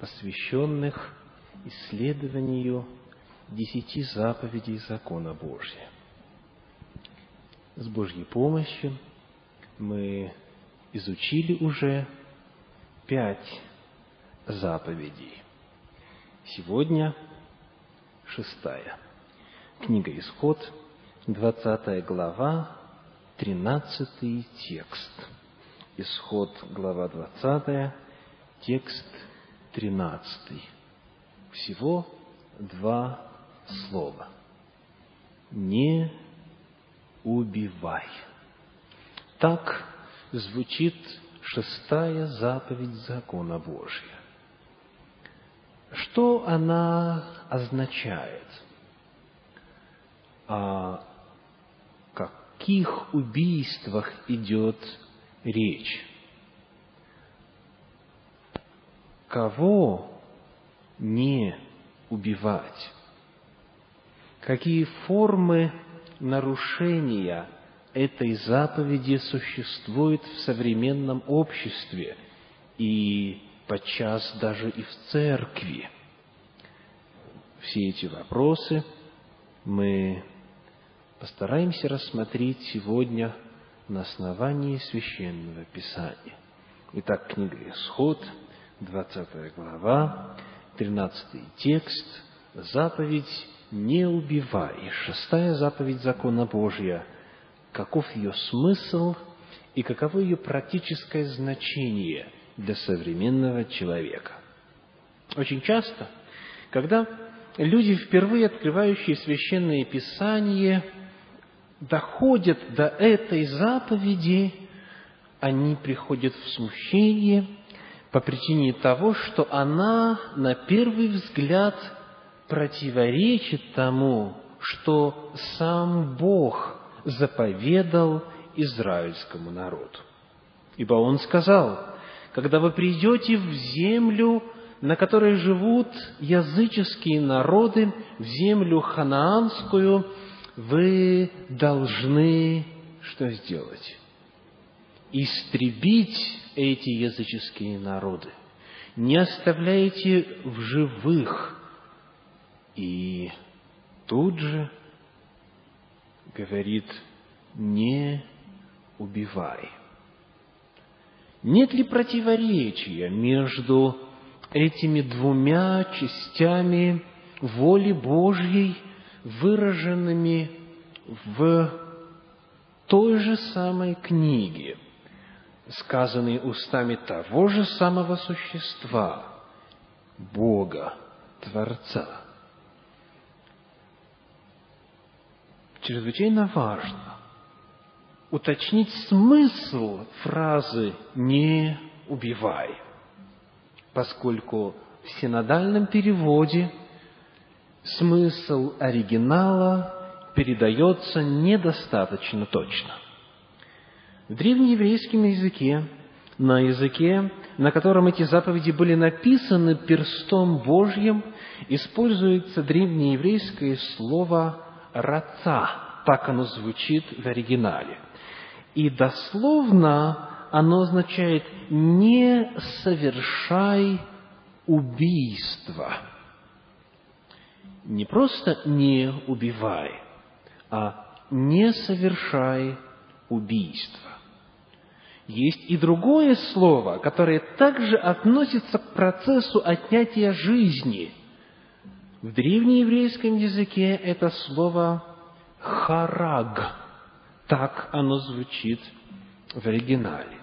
посвященных исследованию десяти заповедей закона Божия. С Божьей помощью мы изучили уже пять заповедей. Сегодня шестая. Книга Исход, двадцатая глава, тринадцатый текст. Исход, глава двадцатая, текст тринадцатый. Всего два слова. Не убивай. Так звучит шестая заповедь закона Божия. Что она означает? О каких убийствах идет речь? Кого не убивать? Какие формы нарушения этой заповеди существуют в современном обществе и подчас даже и в церкви. Все эти вопросы мы постараемся рассмотреть сегодня на основании Священного Писания. Итак, книга Исход, 20 глава, 13 текст, заповедь «Не убивай», шестая заповедь закона Божия, каков ее смысл и каково ее практическое значение – для современного человека. Очень часто, когда люди, впервые открывающие священное писание, доходят до этой заповеди, они приходят в смущение по причине того, что она на первый взгляд противоречит тому, что сам Бог заповедал израильскому народу. Ибо Он сказал, когда вы придете в землю, на которой живут языческие народы, в землю ханаанскую, вы должны что сделать? Истребить эти языческие народы. Не оставляйте в живых. И тут же говорит, не убивай. Нет ли противоречия между этими двумя частями воли Божьей, выраженными в той же самой книге, сказанной устами того же самого существа, Бога, Творца. Чрезвычайно важно уточнить смысл фразы «не убивай», поскольку в синодальном переводе смысл оригинала передается недостаточно точно. В древнееврейском языке, на языке, на котором эти заповеди были написаны перстом Божьим, используется древнееврейское слово «раца», так оно звучит в оригинале. И дословно оно означает «не совершай убийство». Не просто «не убивай», а «не совершай убийство». Есть и другое слово, которое также относится к процессу отнятия жизни. В древнееврейском языке это слово «хараг», так оно звучит в оригинале.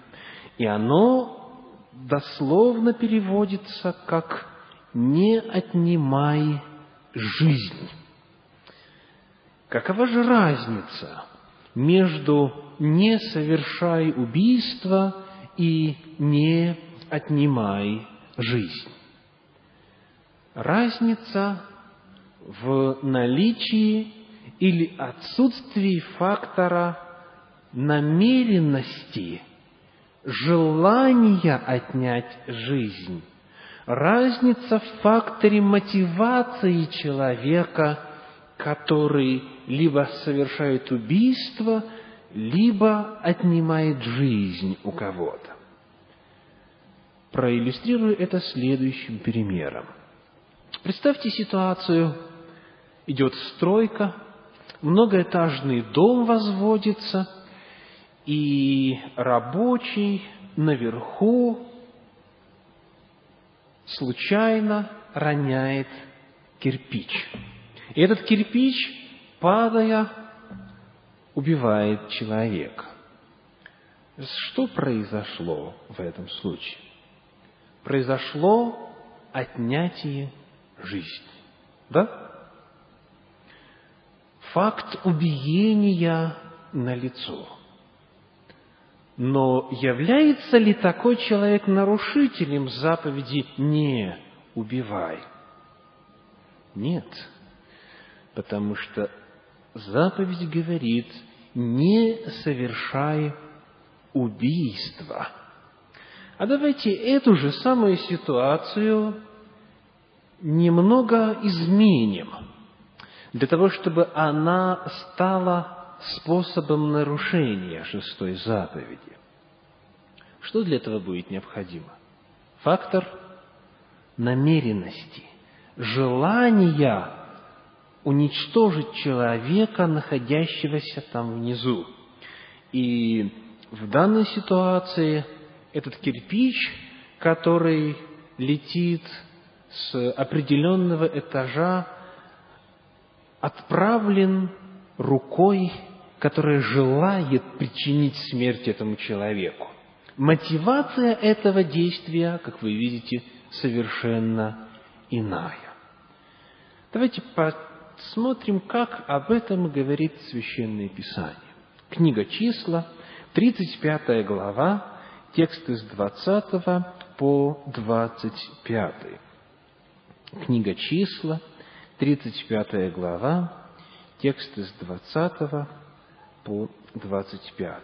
И оно дословно переводится как «не отнимай жизнь». Какова же разница между «не совершай убийство» и «не отнимай жизнь»? Разница в наличии или отсутствии фактора намеренности, желания отнять жизнь, разница в факторе мотивации человека, который либо совершает убийство, либо отнимает жизнь у кого-то. проиллюстрирую это следующим примером. Представьте ситуацию, идет стройка, многоэтажный дом возводится, и рабочий наверху случайно роняет кирпич. И этот кирпич, падая, убивает человека. Что произошло в этом случае? Произошло отнятие жизни. Да? Факт убиения на лицо. Но является ли такой человек нарушителем заповеди «не убивай»? Нет, потому что заповедь говорит «не совершай убийства». А давайте эту же самую ситуацию немного изменим, для того, чтобы она стала способом нарушения шестой заповеди. Что для этого будет необходимо? Фактор намеренности, желания уничтожить человека, находящегося там внизу. И в данной ситуации этот кирпич, который летит с определенного этажа, отправлен рукой, которая желает причинить смерть этому человеку. Мотивация этого действия, как вы видите, совершенно иная. Давайте посмотрим, как об этом говорит Священное Писание. Книга числа, 35 глава, тексты с 20 по 25. Книга числа, 35 глава, тексты с 20 по 25.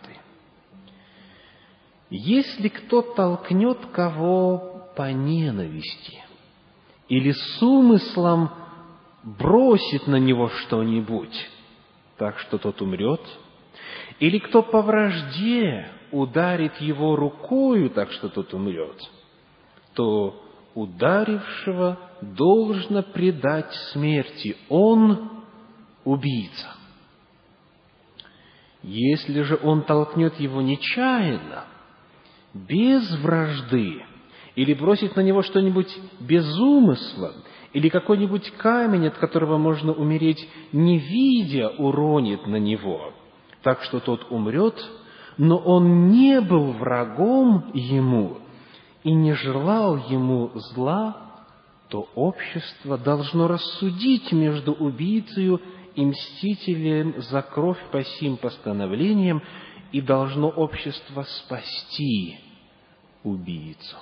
Если кто толкнет кого по ненависти или с умыслом бросит на него что-нибудь, так что тот умрет, или кто по вражде ударит его рукою, так что тот умрет, то ударившего должно предать смерти. Он убийца. Если же он толкнет его нечаянно, без вражды, или бросит на него что-нибудь без умысла, или какой-нибудь камень, от которого можно умереть, не видя, уронит на него, так что тот умрет, но он не был врагом ему и не желал ему зла, то общество должно рассудить между убийцей и мстителем за кровь по сим постановлениям, и должно общество спасти убийцу.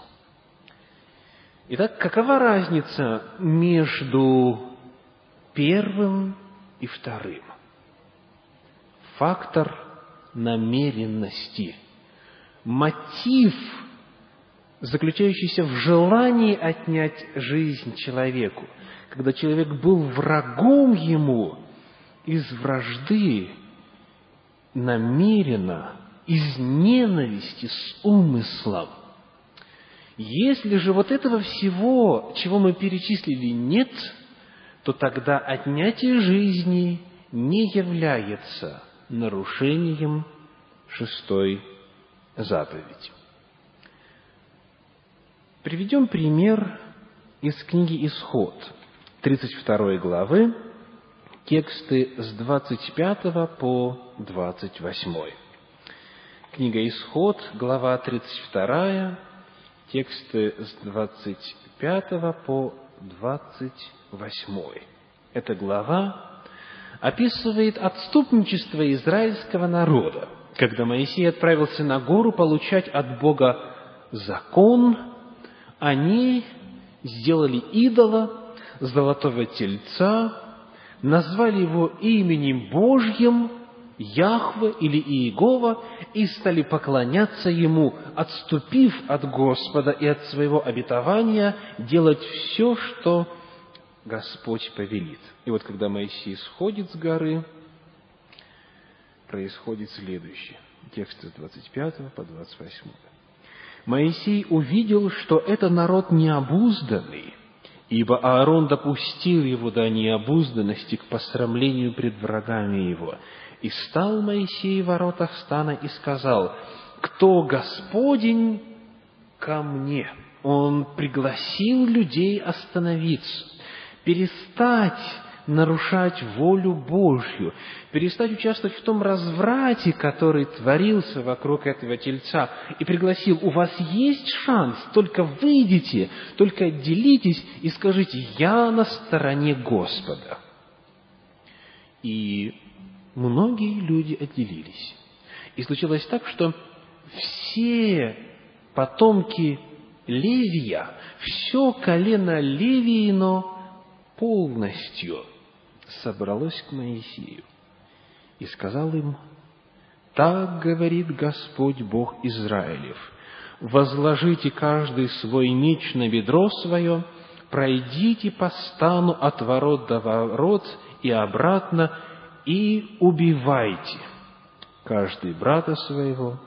Итак, какова разница между первым и вторым? Фактор намеренности, мотив, заключающийся в желании отнять жизнь человеку. Когда человек был врагом ему, из вражды намеренно, из ненависти, с умыслом если же вот этого всего, чего мы перечислили, нет, то тогда отнятие жизни не является нарушением шестой заповеди. Приведем пример из книги «Исход», 32 главы, тексты с 25 по 28. Книга «Исход», глава 32, тексты с 25 по 28. Эта глава описывает отступничество израильского народа, когда Моисей отправился на гору получать от Бога закон, они сделали идола, золотого тельца, назвали его именем Божьим Яхве или Иегова и стали поклоняться Ему, отступив от Господа и от своего обетования, делать все, что Господь повелит. И вот когда Моисей сходит с горы, происходит следующее. Тексты с 25 по 28. Моисей увидел, что это народ необузданный, ибо Аарон допустил его до необузданности к посрамлению пред врагами его. И стал Моисей в воротах стана и сказал, «Кто Господень ко мне?» Он пригласил людей остановиться, перестать нарушать волю Божью, перестать участвовать в том разврате, который творился вокруг этого тельца, и пригласил, у вас есть шанс, только выйдите, только отделитесь и скажите, я на стороне Господа. И многие люди отделились. И случилось так, что все потомки Левия, все колено Левиино полностью собралось к Моисею и сказал им, «Так говорит Господь Бог Израилев, возложите каждый свой меч на бедро свое, пройдите по стану от ворот до ворот и обратно, и убивайте каждый брата своего,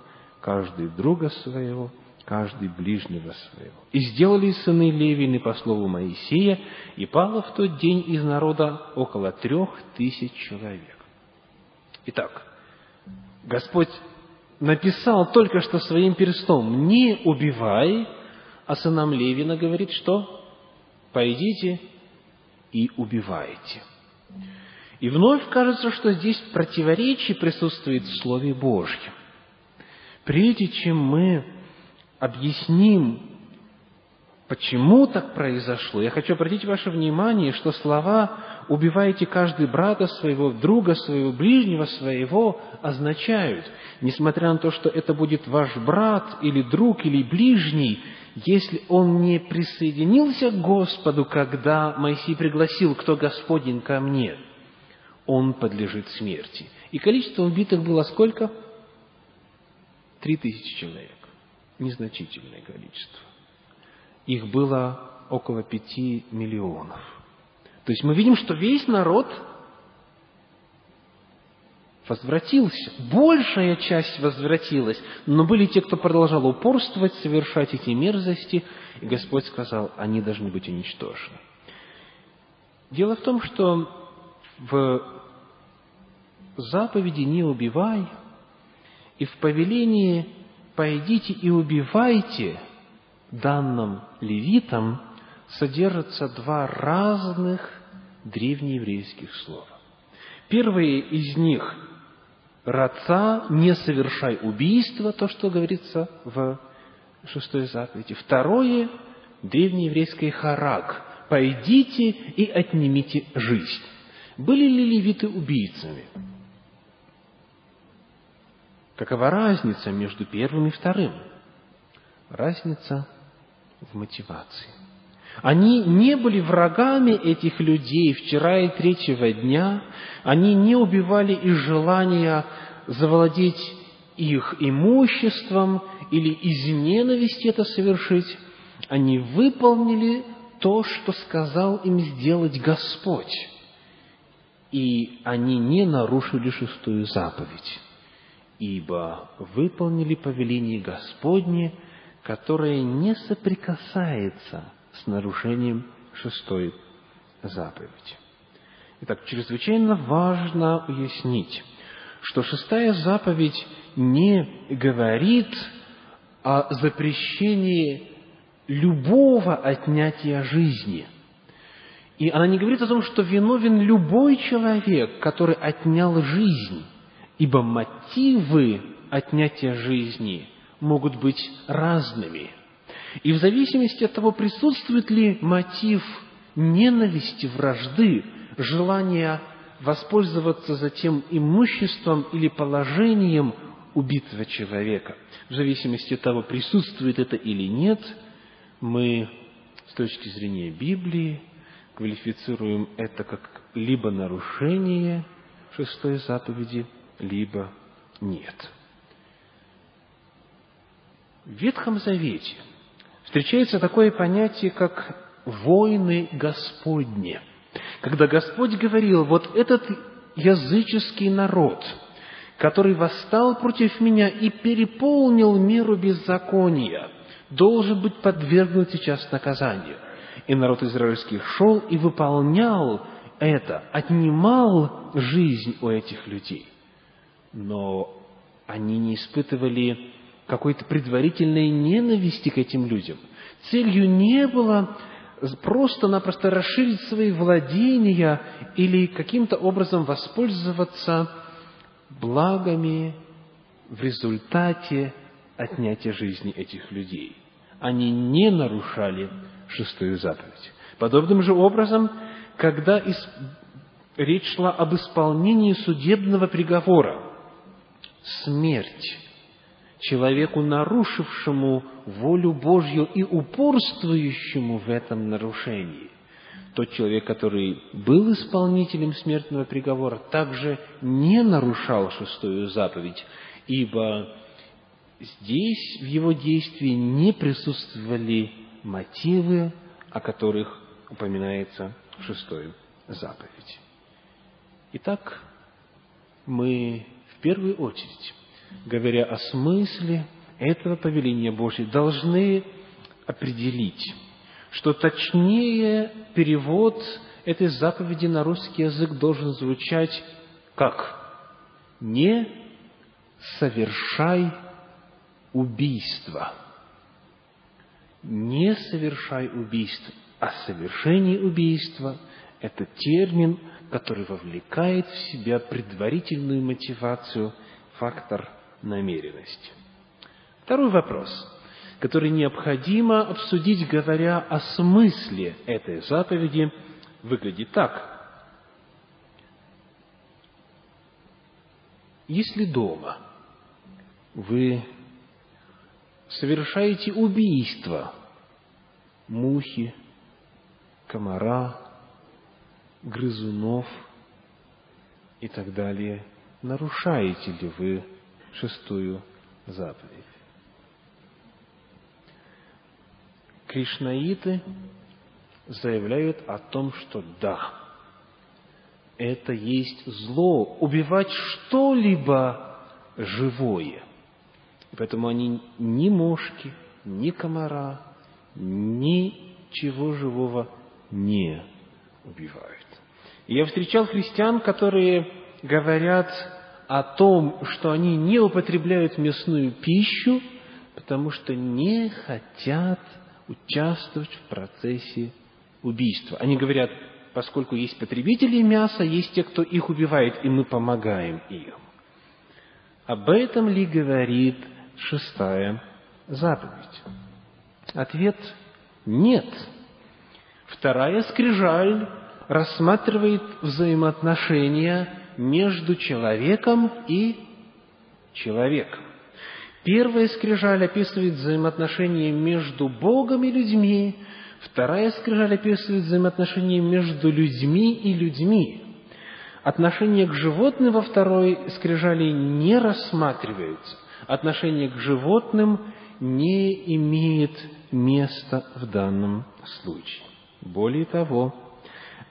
каждый друга своего, каждый ближнего своего. И сделали сыны Левины по слову Моисея, и пало в тот день из народа около трех тысяч человек. Итак, Господь написал только что своим перстом, не убивай, а сынам Левина говорит, что пойдите и убивайте. И вновь кажется, что здесь противоречие присутствует в Слове Божьем. Прежде чем мы объясним, почему так произошло, я хочу обратить ваше внимание, что слова «убивайте каждый брата своего, друга своего, ближнего своего» означают, несмотря на то, что это будет ваш брат или друг или ближний, если он не присоединился к Господу, когда Моисей пригласил, кто Господень ко мне, он подлежит смерти. И количество убитых было сколько? Три тысячи человек незначительное количество. Их было около пяти миллионов. То есть мы видим, что весь народ возвратился. Большая часть возвратилась, но были те, кто продолжал упорствовать, совершать эти мерзости, и Господь сказал, они должны быть уничтожены. Дело в том, что в заповеди «не убивай» и в повелении «пойдите и убивайте» данным левитам содержатся два разных древнееврейских слова. Первое из них – «раца, не совершай убийство», то, что говорится в шестой заповеди. Второе – древнееврейское «харак», «пойдите и отнимите жизнь». Были ли левиты убийцами? Какова разница между первым и вторым? Разница в мотивации. Они не были врагами этих людей вчера и третьего дня, они не убивали из желания завладеть их имуществом или из ненависти это совершить, они выполнили то, что сказал им сделать Господь. И они не нарушили шестую заповедь ибо выполнили повеление Господне, которое не соприкасается с нарушением шестой заповеди. Итак, чрезвычайно важно уяснить, что шестая заповедь не говорит о запрещении любого отнятия жизни. И она не говорит о том, что виновен любой человек, который отнял жизнь ибо мотивы отнятия жизни могут быть разными. И в зависимости от того, присутствует ли мотив ненависти, вражды, желания воспользоваться затем имуществом или положением убитого человека, в зависимости от того, присутствует это или нет, мы с точки зрения Библии квалифицируем это как либо нарушение шестой заповеди – либо нет. В Ветхом Завете встречается такое понятие, как «войны Господни», когда Господь говорил, вот этот языческий народ, который восстал против меня и переполнил меру беззакония, должен быть подвергнут сейчас наказанию. И народ израильский шел и выполнял это, отнимал жизнь у этих людей. Но они не испытывали какой-то предварительной ненависти к этим людям. Целью не было просто-напросто расширить свои владения или каким-то образом воспользоваться благами в результате отнятия жизни этих людей. Они не нарушали шестую заповедь. Подобным же образом, когда из... речь шла об исполнении судебного приговора, смерть человеку, нарушившему волю Божью и упорствующему в этом нарушении. Тот человек, который был исполнителем смертного приговора, также не нарушал шестую заповедь, ибо здесь в его действии не присутствовали мотивы, о которых упоминается в шестой заповедь. Итак, мы в первую очередь говоря о смысле этого повеления Божьего, должны определить, что точнее перевод этой заповеди на русский язык должен звучать как «Не совершай убийство». Не совершай убийство, а совершение убийства – это термин, который вовлекает в себя предварительную мотивацию, фактор намеренность. Второй вопрос, который необходимо обсудить, говоря о смысле этой заповеди, выглядит так. Если дома вы совершаете убийство мухи, комара, грызунов и так далее, нарушаете ли вы шестую заповедь. Кришнаиты заявляют о том, что да, это есть зло, убивать что-либо живое. Поэтому они ни мошки, ни комара, ничего живого не убивают. И я встречал христиан, которые говорят, о том, что они не употребляют мясную пищу, потому что не хотят участвовать в процессе убийства. Они говорят, поскольку есть потребители мяса, есть те, кто их убивает, и мы помогаем им. Об этом ли говорит шестая заповедь? Ответ – нет. Вторая скрижаль рассматривает взаимоотношения между человеком и человеком. Первая скрижаль описывает взаимоотношения между Богом и людьми, вторая скрижаль описывает взаимоотношения между людьми и людьми. Отношение к животным во второй скрижали не рассматривается. Отношение к животным не имеет места в данном случае. Более того,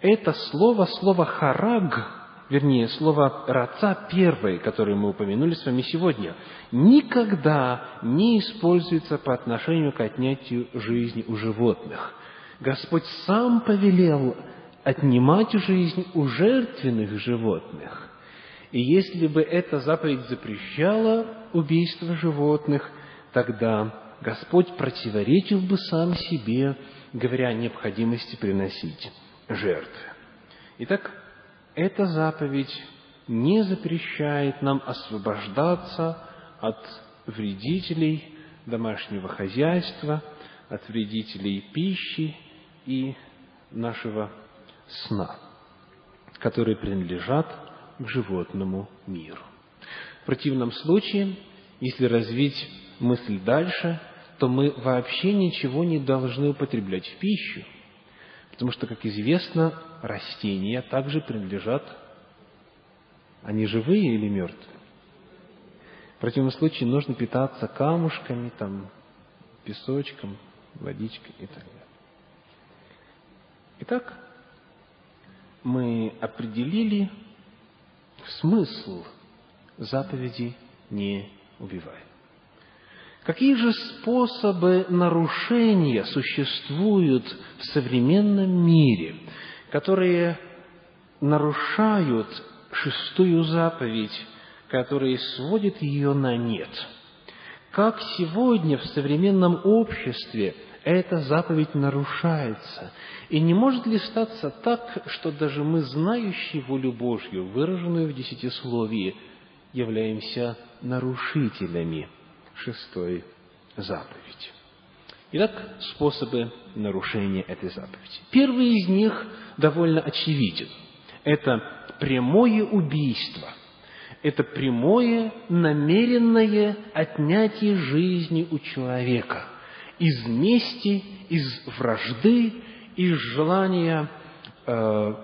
это слово, слово «хараг», вернее, слово «раца» первое, которое мы упомянули с вами сегодня, никогда не используется по отношению к отнятию жизни у животных. Господь сам повелел отнимать жизнь у жертвенных животных. И если бы эта заповедь запрещала убийство животных, тогда Господь противоречил бы сам себе, говоря о необходимости приносить жертвы. Итак, эта заповедь не запрещает нам освобождаться от вредителей домашнего хозяйства, от вредителей пищи и нашего сна, которые принадлежат к животному миру. Противном случае, если развить мысль дальше, то мы вообще ничего не должны употреблять в пищу, потому что, как известно, растения также принадлежат, они живые или мертвые? В противном случае нужно питаться камушками, там, песочком, водичкой и так далее. Итак, мы определили смысл заповеди «не убивай». Какие же способы нарушения существуют в современном мире, которые нарушают шестую заповедь, которые сводят ее на нет? Как сегодня в современном обществе эта заповедь нарушается? И не может ли статься так, что даже мы, знающие волю Божью, выраженную в десятисловии, являемся нарушителями шестой заповеди? Итак, способы нарушения этой заповеди. Первый из них довольно очевиден. Это прямое убийство. Это прямое намеренное отнятие жизни у человека из мести, из вражды, из желания э,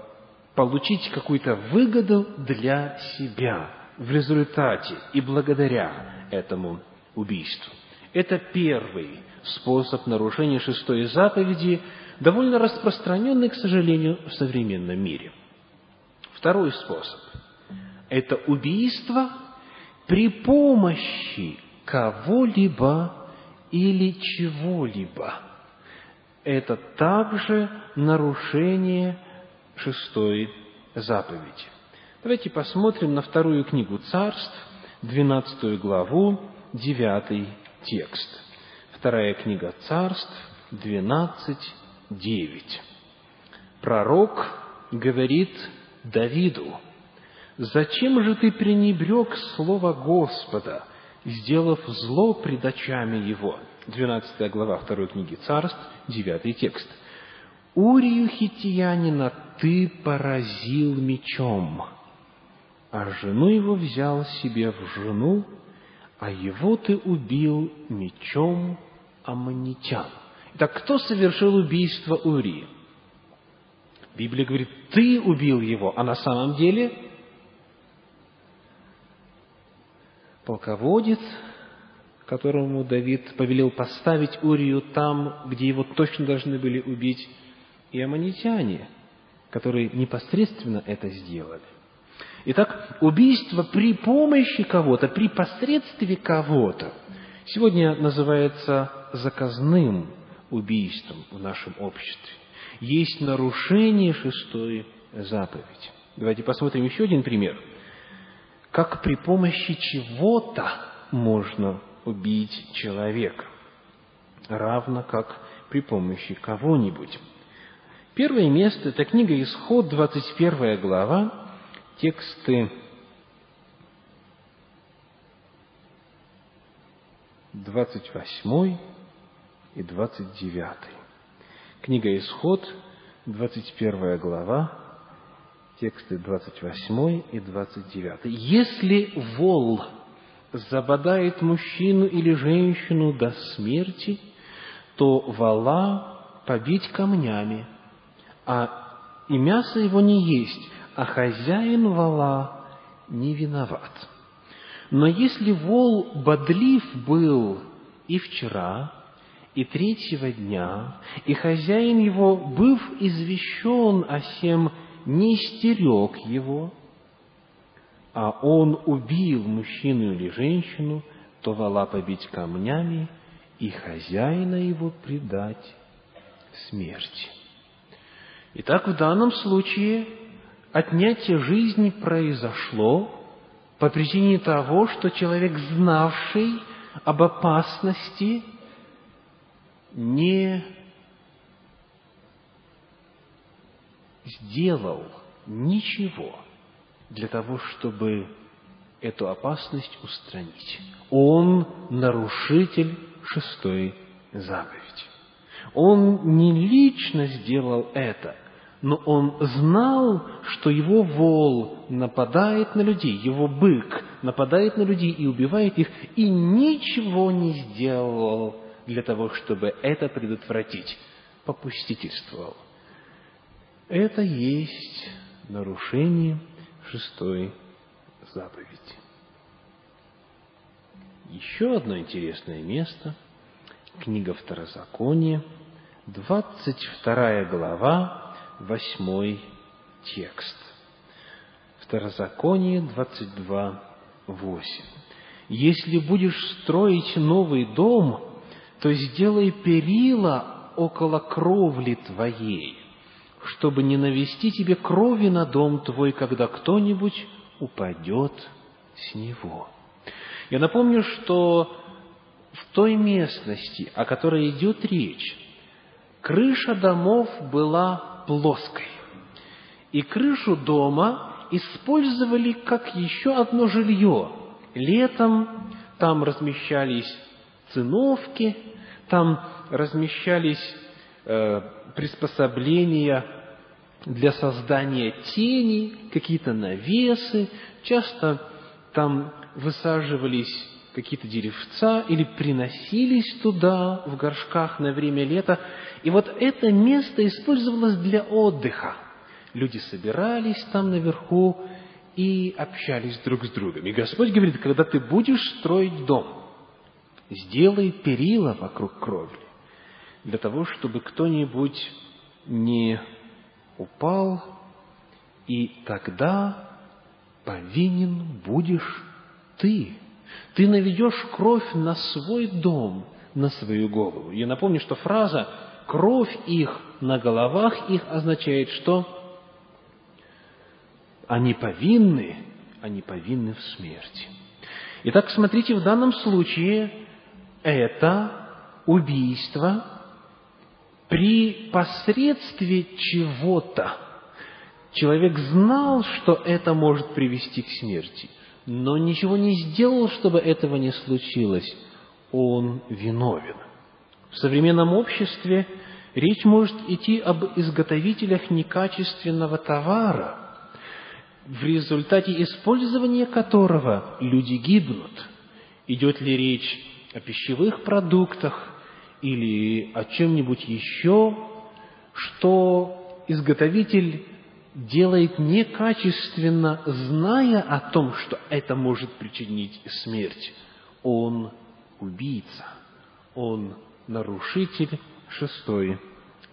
получить какую-то выгоду для себя в результате и благодаря этому убийству. Это первый способ нарушения шестой заповеди, довольно распространенный, к сожалению, в современном мире. Второй способ – это убийство при помощи кого-либо или чего-либо. Это также нарушение шестой заповеди. Давайте посмотрим на вторую книгу царств, 12 главу, 9 текст. Вторая книга царств, 12, 9. Пророк говорит Давиду, «Зачем же ты пренебрег слово Господа, сделав зло пред очами его?» 12 глава второй книги царств, 9 текст. «Урию хитиянина ты поразил мечом, а жену его взял себе в жену, а его ты убил мечом аммонитян». Итак, кто совершил убийство Урии? Библия говорит, ты убил его, а на самом деле полководец, которому Давид повелел поставить Урию там, где его точно должны были убить, и аммонитяне, которые непосредственно это сделали. Итак, убийство при помощи кого-то, при посредстве кого-то, сегодня называется заказным убийством в нашем обществе есть нарушение шестой заповеди. Давайте посмотрим еще один пример. Как при помощи чего-то можно убить человека, равно как при помощи кого-нибудь. Первое место – это книга Исход, 21 глава, тексты 28 и 29. Книга Исход, 21 глава, тексты 28 и 29. «Если вол забодает мужчину или женщину до смерти, то вола побить камнями, а и мясо его не есть, а хозяин вола не виноват. Но если вол бодлив был и вчера, и третьего дня, и хозяин его, быв извещен о сем, не стерег его, а он убил мужчину или женщину, то вала побить камнями и хозяина его предать смерти. Итак, в данном случае отнятие жизни произошло по причине того, что человек, знавший об опасности не сделал ничего для того, чтобы эту опасность устранить. Он нарушитель шестой заповеди. Он не лично сделал это, но он знал, что его вол нападает на людей, его бык нападает на людей и убивает их, и ничего не сделал для того, чтобы это предотвратить, попустительствовал. Это есть нарушение шестой заповеди. Еще одно интересное место. Книга Второзакония, 22 глава, 8 текст. Второзаконие 22, 8. если будешь строить новый дом, то сделай перила около кровли твоей, чтобы не навести тебе крови на дом твой, когда кто-нибудь упадет с него. Я напомню, что в той местности, о которой идет речь, крыша домов была плоской. И крышу дома использовали как еще одно жилье. Летом там размещались циновки, там размещались э, приспособления для создания тени, какие-то навесы, часто там высаживались какие-то деревца или приносились туда в горшках на время лета. И вот это место использовалось для отдыха. Люди собирались там наверху и общались друг с другом. И Господь говорит, когда ты будешь строить дом, сделай перила вокруг кровли, для того, чтобы кто-нибудь не упал, и тогда повинен будешь ты. Ты наведешь кровь на свой дом, на свою голову. Я напомню, что фраза «кровь их на головах их» означает, что они повинны, они повинны в смерти. Итак, смотрите, в данном случае это убийство при посредстве чего-то. Человек знал, что это может привести к смерти – но ничего не сделал, чтобы этого не случилось, он виновен. В современном обществе речь может идти об изготовителях некачественного товара, в результате использования которого люди гибнут. Идет ли речь о пищевых продуктах или о чем-нибудь еще, что изготовитель делает некачественно, зная о том, что это может причинить смерть. Он убийца, он нарушитель шестой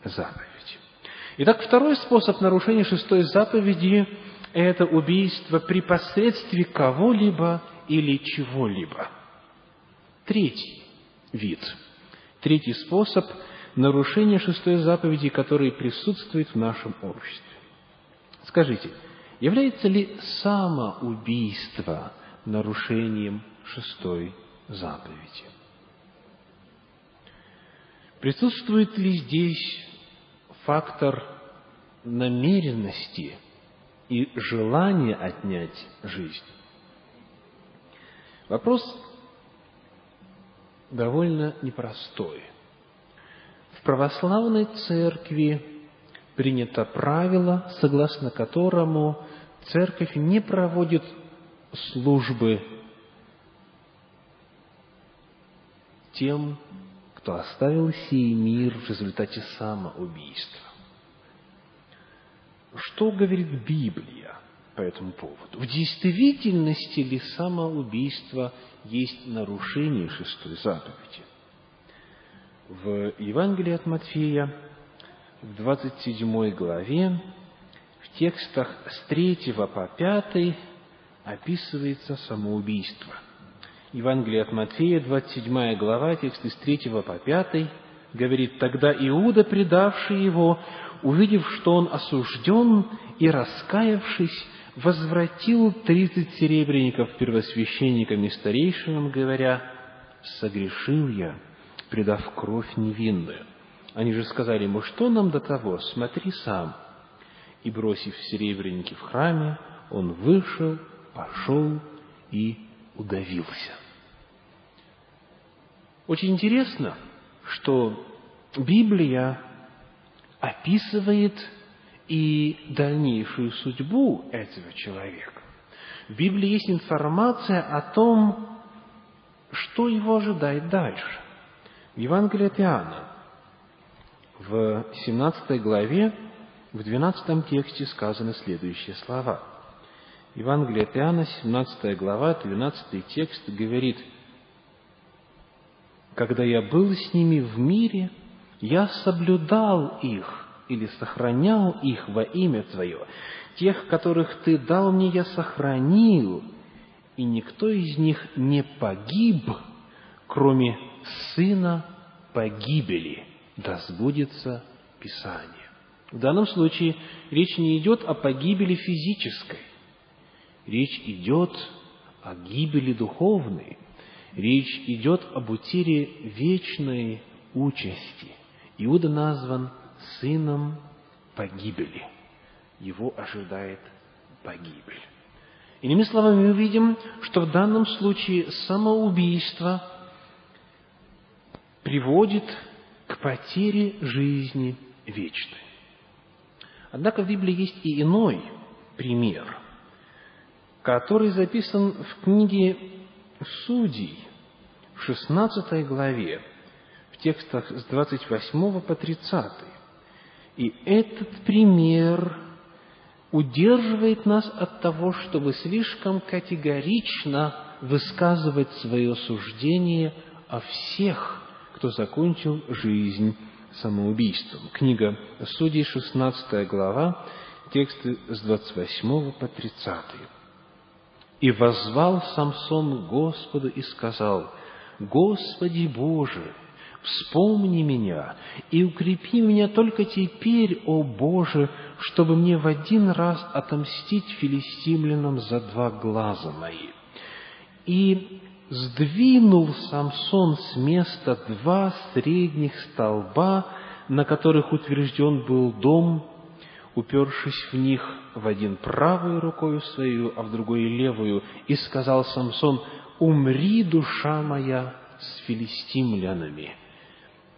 заповеди. Итак, второй способ нарушения шестой заповеди – это убийство при посредстве кого-либо или чего-либо. Третий вид, третий способ нарушения шестой заповеди, который присутствует в нашем обществе. Скажите, является ли самоубийство нарушением шестой заповеди? Присутствует ли здесь фактор намеренности и желания отнять жизнь? Вопрос довольно непростой. В православной церкви принято правило, согласно которому церковь не проводит службы тем, кто оставил сей мир в результате самоубийства. Что говорит Библия по этому поводу? В действительности ли самоубийство есть нарушение шестой заповеди? В Евангелии от Матфея в 27 главе, в текстах с 3 по 5 описывается самоубийство. Евангелие от Матфея, 27 глава, тексты с 3 по 5, говорит, «Тогда Иуда, предавший его, увидев, что он осужден, и раскаявшись, возвратил тридцать серебряников первосвященникам и старейшинам, говоря, «Согрешил я, предав кровь невинную». Они же сказали ему, что нам до того, смотри сам. И, бросив серебряники в храме, он вышел, пошел и удавился. Очень интересно, что Библия описывает и дальнейшую судьбу этого человека. В Библии есть информация о том, что его ожидает дальше. В Евангелии от Иоанна, в 17 главе, в 12 тексте сказаны следующие слова. Евангелие от Иоанна, 17 глава, 12 текст говорит, «Когда я был с ними в мире, я соблюдал их или сохранял их во имя Твое. Тех, которых Ты дал мне, я сохранил, и никто из них не погиб, кроме сына погибели, да сбудется Писание. В данном случае речь не идет о погибели физической, речь идет о гибели духовной, речь идет об утере вечной участи. Иуда назван сыном погибели. Его ожидает погибель. Иными словами, мы видим, что в данном случае самоубийство приводит к потере жизни вечной. Однако в Библии есть и иной пример, который записан в книге Судей, в 16 главе, в текстах с 28 по 30. И этот пример удерживает нас от того, чтобы слишком категорично высказывать свое суждение о всех, кто закончил жизнь самоубийством. Книга Судей, 16 глава, тексты с 28 по 30. «И возвал Самсон Господу и сказал, «Господи Боже, вспомни меня и укрепи меня только теперь, о Боже, чтобы мне в один раз отомстить филистимлянам за два глаза мои». И сдвинул Самсон с места два средних столба, на которых утвержден был дом, упершись в них в один правой рукою свою, а в другой левую, и сказал Самсон, «Умри, душа моя, с филистимлянами!»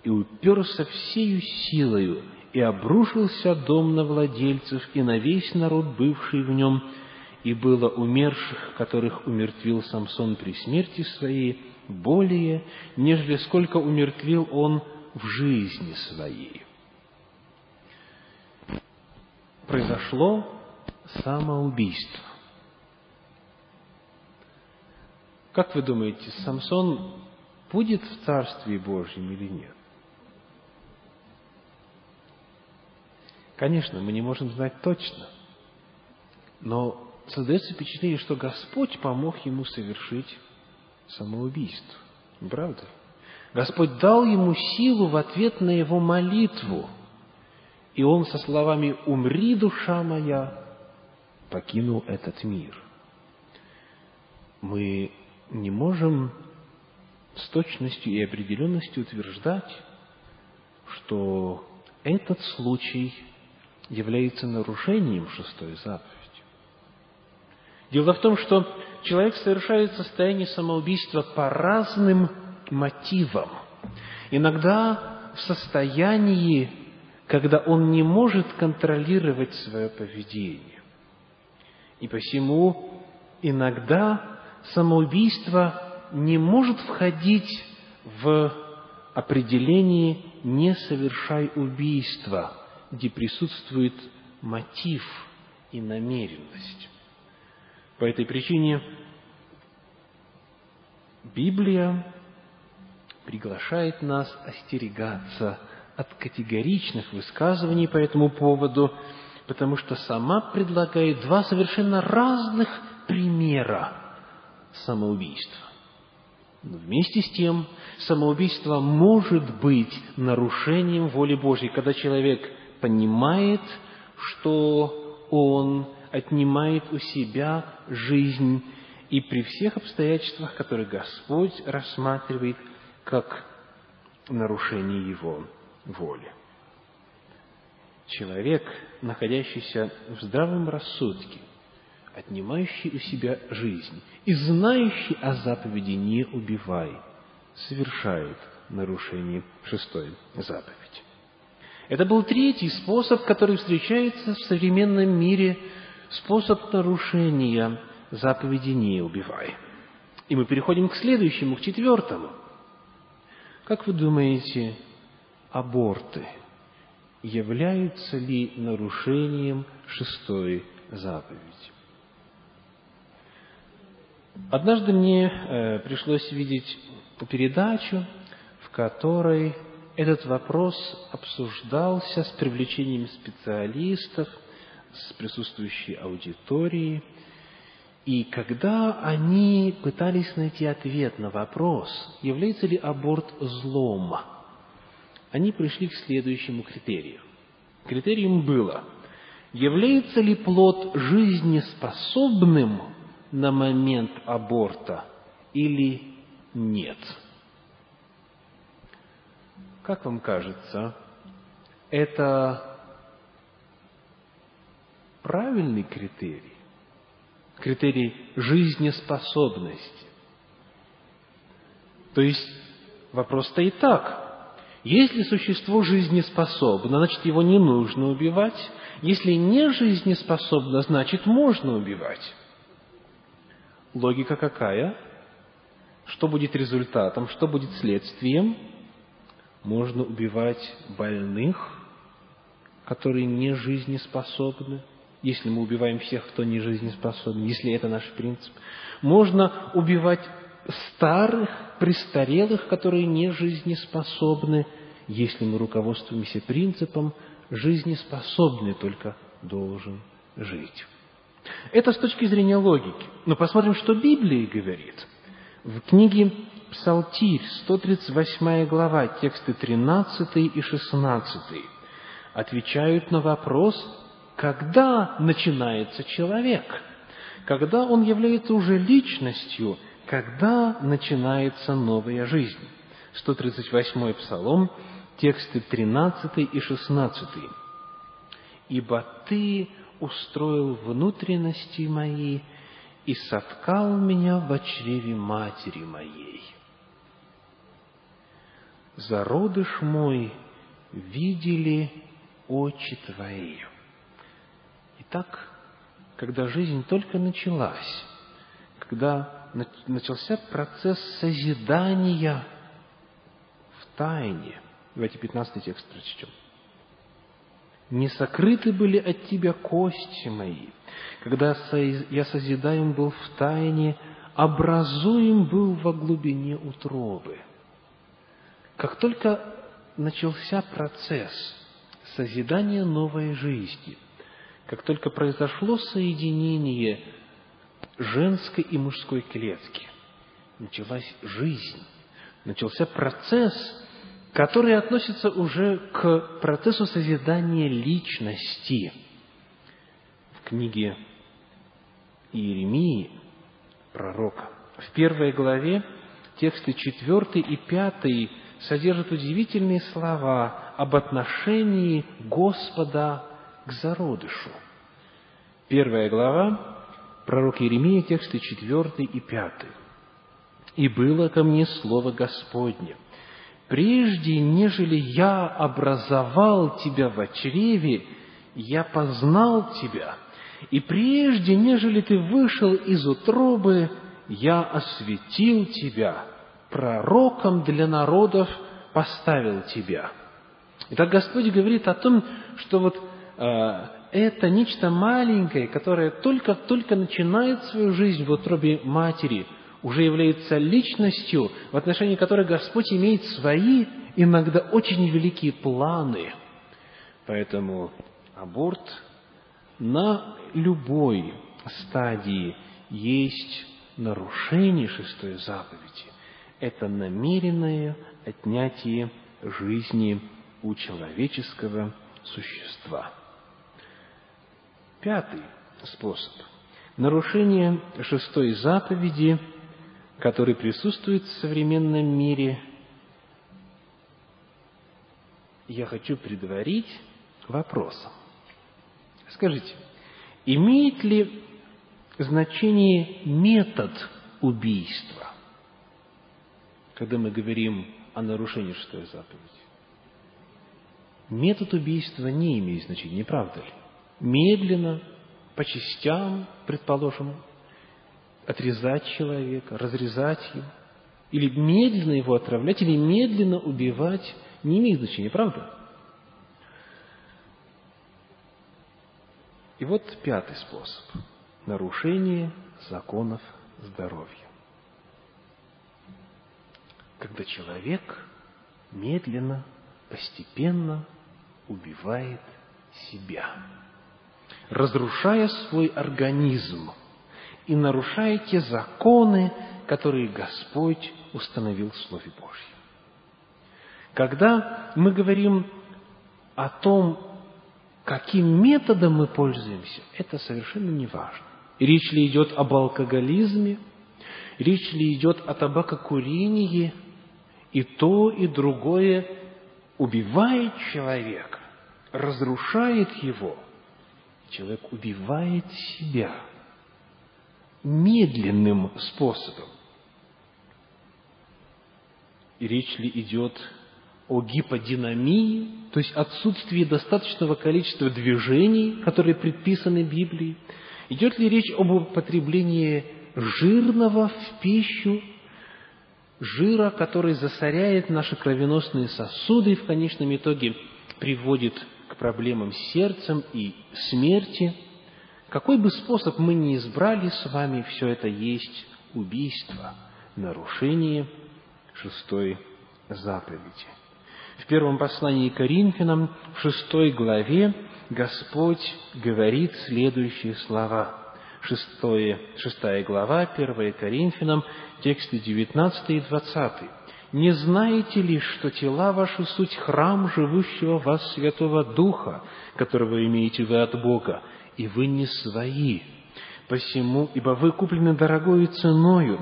И уперся всею силою, и обрушился дом на владельцев и на весь народ, бывший в нем, и было умерших, которых умертвил Самсон при смерти своей, более, нежели сколько умертвил он в жизни своей. Произошло самоубийство. Как вы думаете, Самсон будет в Царстве Божьем или нет? Конечно, мы не можем знать точно, но создается впечатление, что Господь помог ему совершить самоубийство. Правда? Господь дал ему силу в ответ на его молитву. И он со словами «Умри, душа моя!» покинул этот мир. Мы не можем с точностью и определенностью утверждать, что этот случай является нарушением шестой заповеди. Дело в том, что человек совершает состояние самоубийства по разным мотивам. Иногда в состоянии, когда он не может контролировать свое поведение. И посему иногда самоубийство не может входить в определение «не совершай убийства», где присутствует мотив и намеренность. По этой причине Библия приглашает нас остерегаться от категоричных высказываний по этому поводу, потому что сама предлагает два совершенно разных примера самоубийства. Но вместе с тем, самоубийство может быть нарушением воли Божьей, когда человек понимает, что он отнимает у себя жизнь и при всех обстоятельствах, которые Господь рассматривает как нарушение Его воли. Человек, находящийся в здравом рассудке, отнимающий у себя жизнь и знающий о заповеди «не убивай», совершает нарушение шестой заповеди. Это был третий способ, который встречается в современном мире – способ нарушения заповеди «не убивай». И мы переходим к следующему, к четвертому. Как вы думаете, аборты являются ли нарушением шестой заповеди? Однажды мне э, пришлось видеть передачу, в которой этот вопрос обсуждался с привлечением специалистов – с присутствующей аудиторией. И когда они пытались найти ответ на вопрос, является ли аборт злом, они пришли к следующему критерию. Критерием было, является ли плод жизнеспособным на момент аборта или нет. Как вам кажется, это правильный критерий? Критерий жизнеспособности. То есть вопрос стоит так. Если существо жизнеспособно, значит его не нужно убивать. Если не жизнеспособно, значит можно убивать. Логика какая? Что будет результатом, что будет следствием? Можно убивать больных, которые не жизнеспособны, если мы убиваем всех, кто не жизнеспособен, если это наш принцип. Можно убивать старых, престарелых, которые не жизнеспособны, если мы руководствуемся принципом «жизнеспособный только должен жить». Это с точки зрения логики. Но посмотрим, что Библия говорит. В книге Псалтирь, 138 глава, тексты 13 и 16, отвечают на вопрос, когда начинается человек, когда он является уже личностью, когда начинается новая жизнь. 138 Псалом, тексты 13 и 16. «Ибо Ты устроил внутренности мои и соткал меня в чреве матери моей. Зародыш мой видели очи Твои. Итак, когда жизнь только началась, когда начался процесс созидания в тайне, давайте 15 текст прочтем – не сокрыты были от Тебя кости мои, когда я созидаем был в тайне, образуем был во глубине утробы. Как только начался процесс созидания новой жизни, как только произошло соединение женской и мужской клетки, началась жизнь, начался процесс которые относятся уже к процессу созидания личности. В книге Иеремии, пророка, в первой главе тексты 4 и 5 содержат удивительные слова об отношении Господа к зародышу. Первая глава, пророк Иеремия, тексты 4 и 5. «И было ко мне слово Господне, прежде нежели я образовал тебя в чреве, я познал тебя, и прежде нежели ты вышел из утробы, я осветил тебя, пророком для народов поставил тебя». Итак, Господь говорит о том, что вот это нечто маленькое, которое только-только начинает свою жизнь в утробе матери – уже является личностью, в отношении которой Господь имеет свои, иногда очень великие планы. Поэтому аборт на любой стадии есть нарушение шестой заповеди. Это намеренное отнятие жизни у человеческого существа. Пятый способ. Нарушение шестой заповеди – который присутствует в современном мире, я хочу предварить вопросом. Скажите, имеет ли значение метод убийства, когда мы говорим о нарушении шестой заповеди? Метод убийства не имеет значения, не правда ли? Медленно, по частям, предположим, отрезать человека, разрезать его, или медленно его отравлять, или медленно убивать, не имеет значения, правда? И вот пятый способ – нарушение законов здоровья. Когда человек медленно, постепенно убивает себя, разрушая свой организм – и нарушаете законы, которые Господь установил в Слове Божьем. Когда мы говорим о том, каким методом мы пользуемся, это совершенно не важно. Речь ли идет об алкоголизме, речь ли идет о табакокурении, и то, и другое убивает человека, разрушает его. Человек убивает себя медленным способом. И речь ли идет о гиподинамии, то есть отсутствии достаточного количества движений, которые предписаны Библией? Идет ли речь об употреблении жирного в пищу, жира, который засоряет наши кровеносные сосуды и в конечном итоге приводит к проблемам с сердцем и смерти? Какой бы способ мы ни избрали с вами, все это есть убийство, нарушение шестой заповеди. В первом послании к Коринфянам, в шестой главе, Господь говорит следующие слова. Шестое, шестая глава, 1 Коринфянам, тексты 19 и 20. «Не знаете ли, что тела ваши суть храм живущего в вас Святого Духа, которого имеете вы от Бога, и вы не свои? Посему, ибо вы куплены дорогою ценою,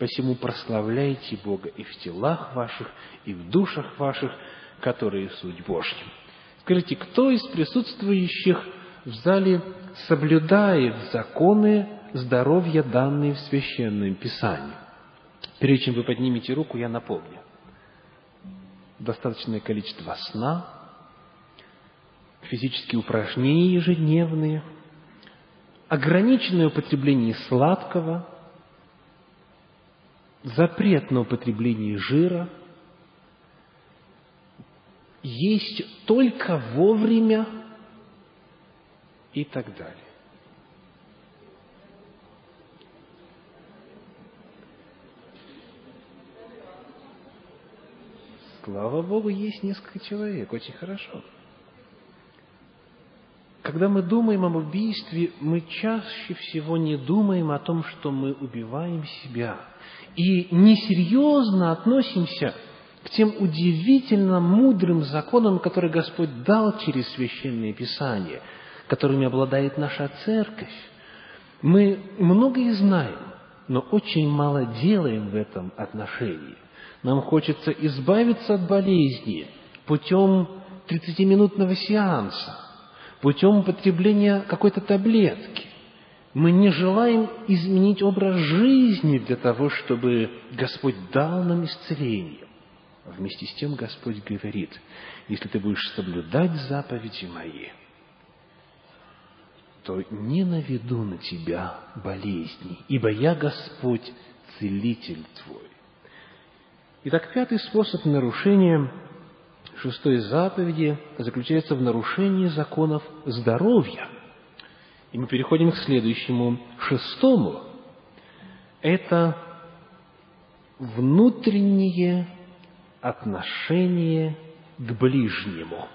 Посему прославляйте Бога и в телах ваших, и в душах ваших, которые суть Божья. Скажите, кто из присутствующих в зале соблюдает законы здоровья, данные в Священном Писании? Прежде чем вы поднимете руку, я напомню. Достаточное количество сна, физические упражнения ежедневные, ограниченное употребление сладкого – запрет на употребление жира есть только вовремя и так далее. Слава Богу, есть несколько человек, очень хорошо. Когда мы думаем об убийстве, мы чаще всего не думаем о том, что мы убиваем себя – и несерьезно относимся к тем удивительно мудрым законам, которые Господь дал через Священное Писание, которыми обладает наша церковь. Мы многое знаем, но очень мало делаем в этом отношении. Нам хочется избавиться от болезни путем 30-минутного сеанса, путем употребления какой-то таблетки, мы не желаем изменить образ жизни для того, чтобы Господь дал нам исцеление. Вместе с тем Господь говорит, если ты будешь соблюдать заповеди мои, то не наведу на тебя болезни, ибо я Господь, целитель твой. Итак, пятый способ нарушения шестой заповеди заключается в нарушении законов здоровья – и мы переходим к следующему, шестому. Это внутреннее отношение к ближнему.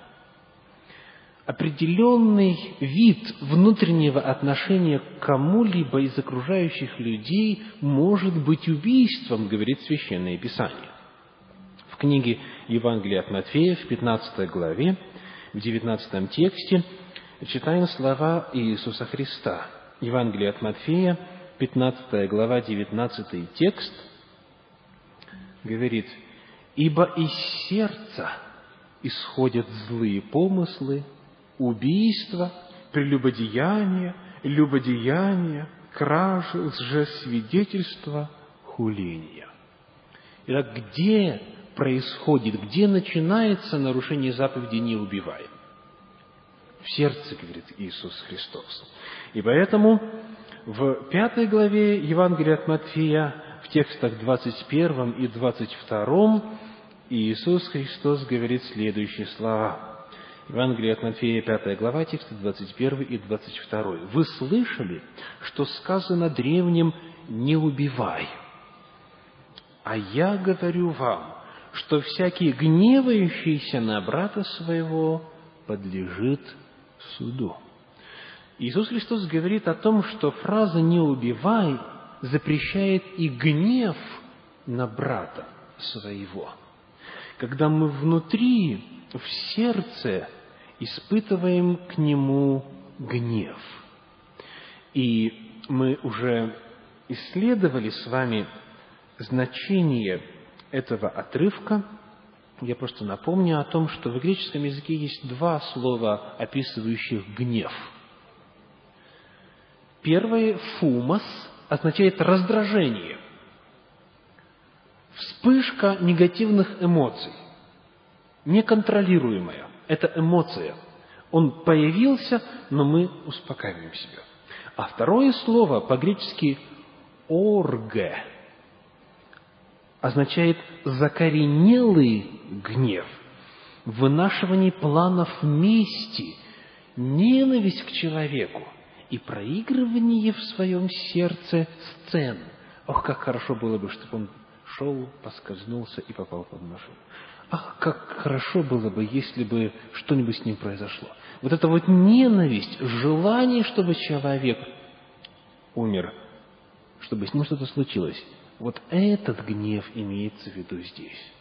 Определенный вид внутреннего отношения к кому-либо из окружающих людей может быть убийством, говорит Священное Писание. В книге Евангелия от Матфея в 15 главе, в 19 тексте читаем слова Иисуса Христа. Евангелие от Матфея, 15 глава, 19 текст, говорит, «Ибо из сердца исходят злые помыслы, убийства, прелюбодеяния, любодеяния, кражи, лжесвидетельства, хуления». Итак, где происходит, где начинается нарушение заповеди «не убивай»? в сердце, говорит Иисус Христос. И поэтому в пятой главе Евангелия от Матфея, в текстах 21 и 22, Иисус Христос говорит следующие слова. Евангелие от Матфея, 5 глава, тексты 21 и 22. «Вы слышали, что сказано древним «не убивай», а я говорю вам, что всякий гневающийся на брата своего подлежит суду. Иисус Христос говорит о том, что фраза «не убивай» запрещает и гнев на брата своего. Когда мы внутри, в сердце, испытываем к нему гнев. И мы уже исследовали с вами значение этого отрывка. Я просто напомню о том, что в греческом языке есть два слова, описывающих гнев. Первое «фумос» означает раздражение, вспышка негативных эмоций, неконтролируемая. Это эмоция. Он появился, но мы успокаиваем себя. А второе слово по-гречески «орге» означает закоренелый гнев, вынашивание планов мести, ненависть к человеку и проигрывание в своем сердце сцен. Ох, как хорошо было бы, чтобы он шел, поскользнулся и попал под машину. Ах, как хорошо было бы, если бы что-нибудь с ним произошло. Вот эта вот ненависть, желание, чтобы человек умер, чтобы с ним что-то случилось, вот этот гнев имеется в виду здесь.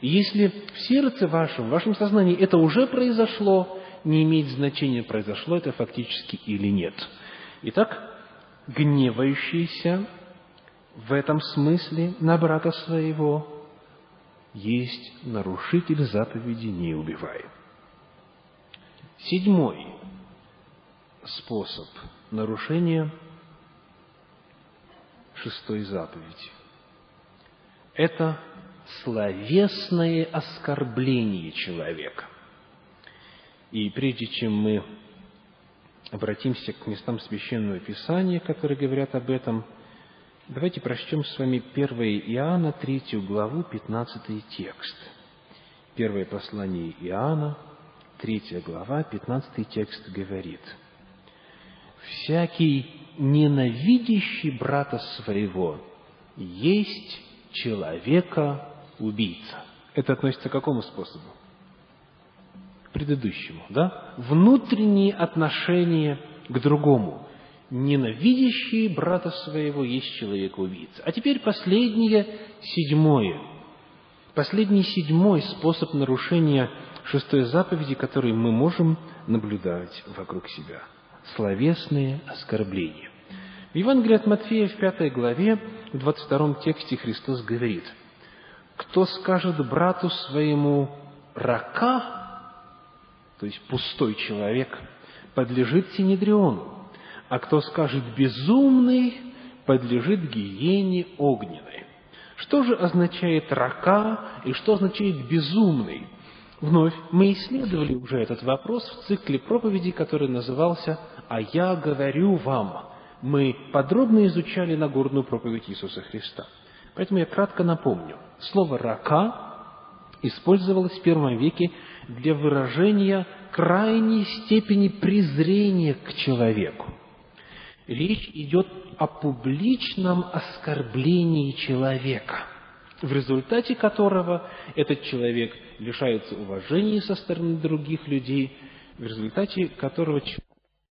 И если в сердце вашем, в вашем сознании это уже произошло, не имеет значения, произошло это фактически или нет. Итак, гневающийся в этом смысле на брата своего есть нарушитель заповеди «не убивай». Седьмой способ нарушения шестой заповеди – это словесное оскорбление человека. И прежде чем мы обратимся к местам Священного Писания, которые говорят об этом – Давайте прочтем с вами 1 Иоанна, 3 главу, 15 текст. Первое послание Иоанна, 3 глава, 15 текст говорит. «Всякий ненавидящий брата своего есть человека-убийца». Это относится к какому способу? К предыдущему, да? Внутренние отношения к другому ненавидящий брата своего есть человек-убийца. А теперь последнее, седьмое. Последний седьмой способ нарушения шестой заповеди, который мы можем наблюдать вокруг себя. Словесные оскорбления. В Евангелии от Матфея в пятой главе, в двадцать втором тексте Христос говорит, «Кто скажет брату своему рака, то есть пустой человек, подлежит синедриону, а кто скажет «безумный», подлежит гиене огненной. Что же означает «рака» и что означает «безумный»? Вновь мы исследовали уже этот вопрос в цикле проповедей, который назывался «А я говорю вам». Мы подробно изучали Нагорную проповедь Иисуса Христа. Поэтому я кратко напомню. Слово «рака» использовалось в первом веке для выражения крайней степени презрения к человеку речь идет о публичном оскорблении человека, в результате которого этот человек лишается уважения со стороны других людей, в результате которого человек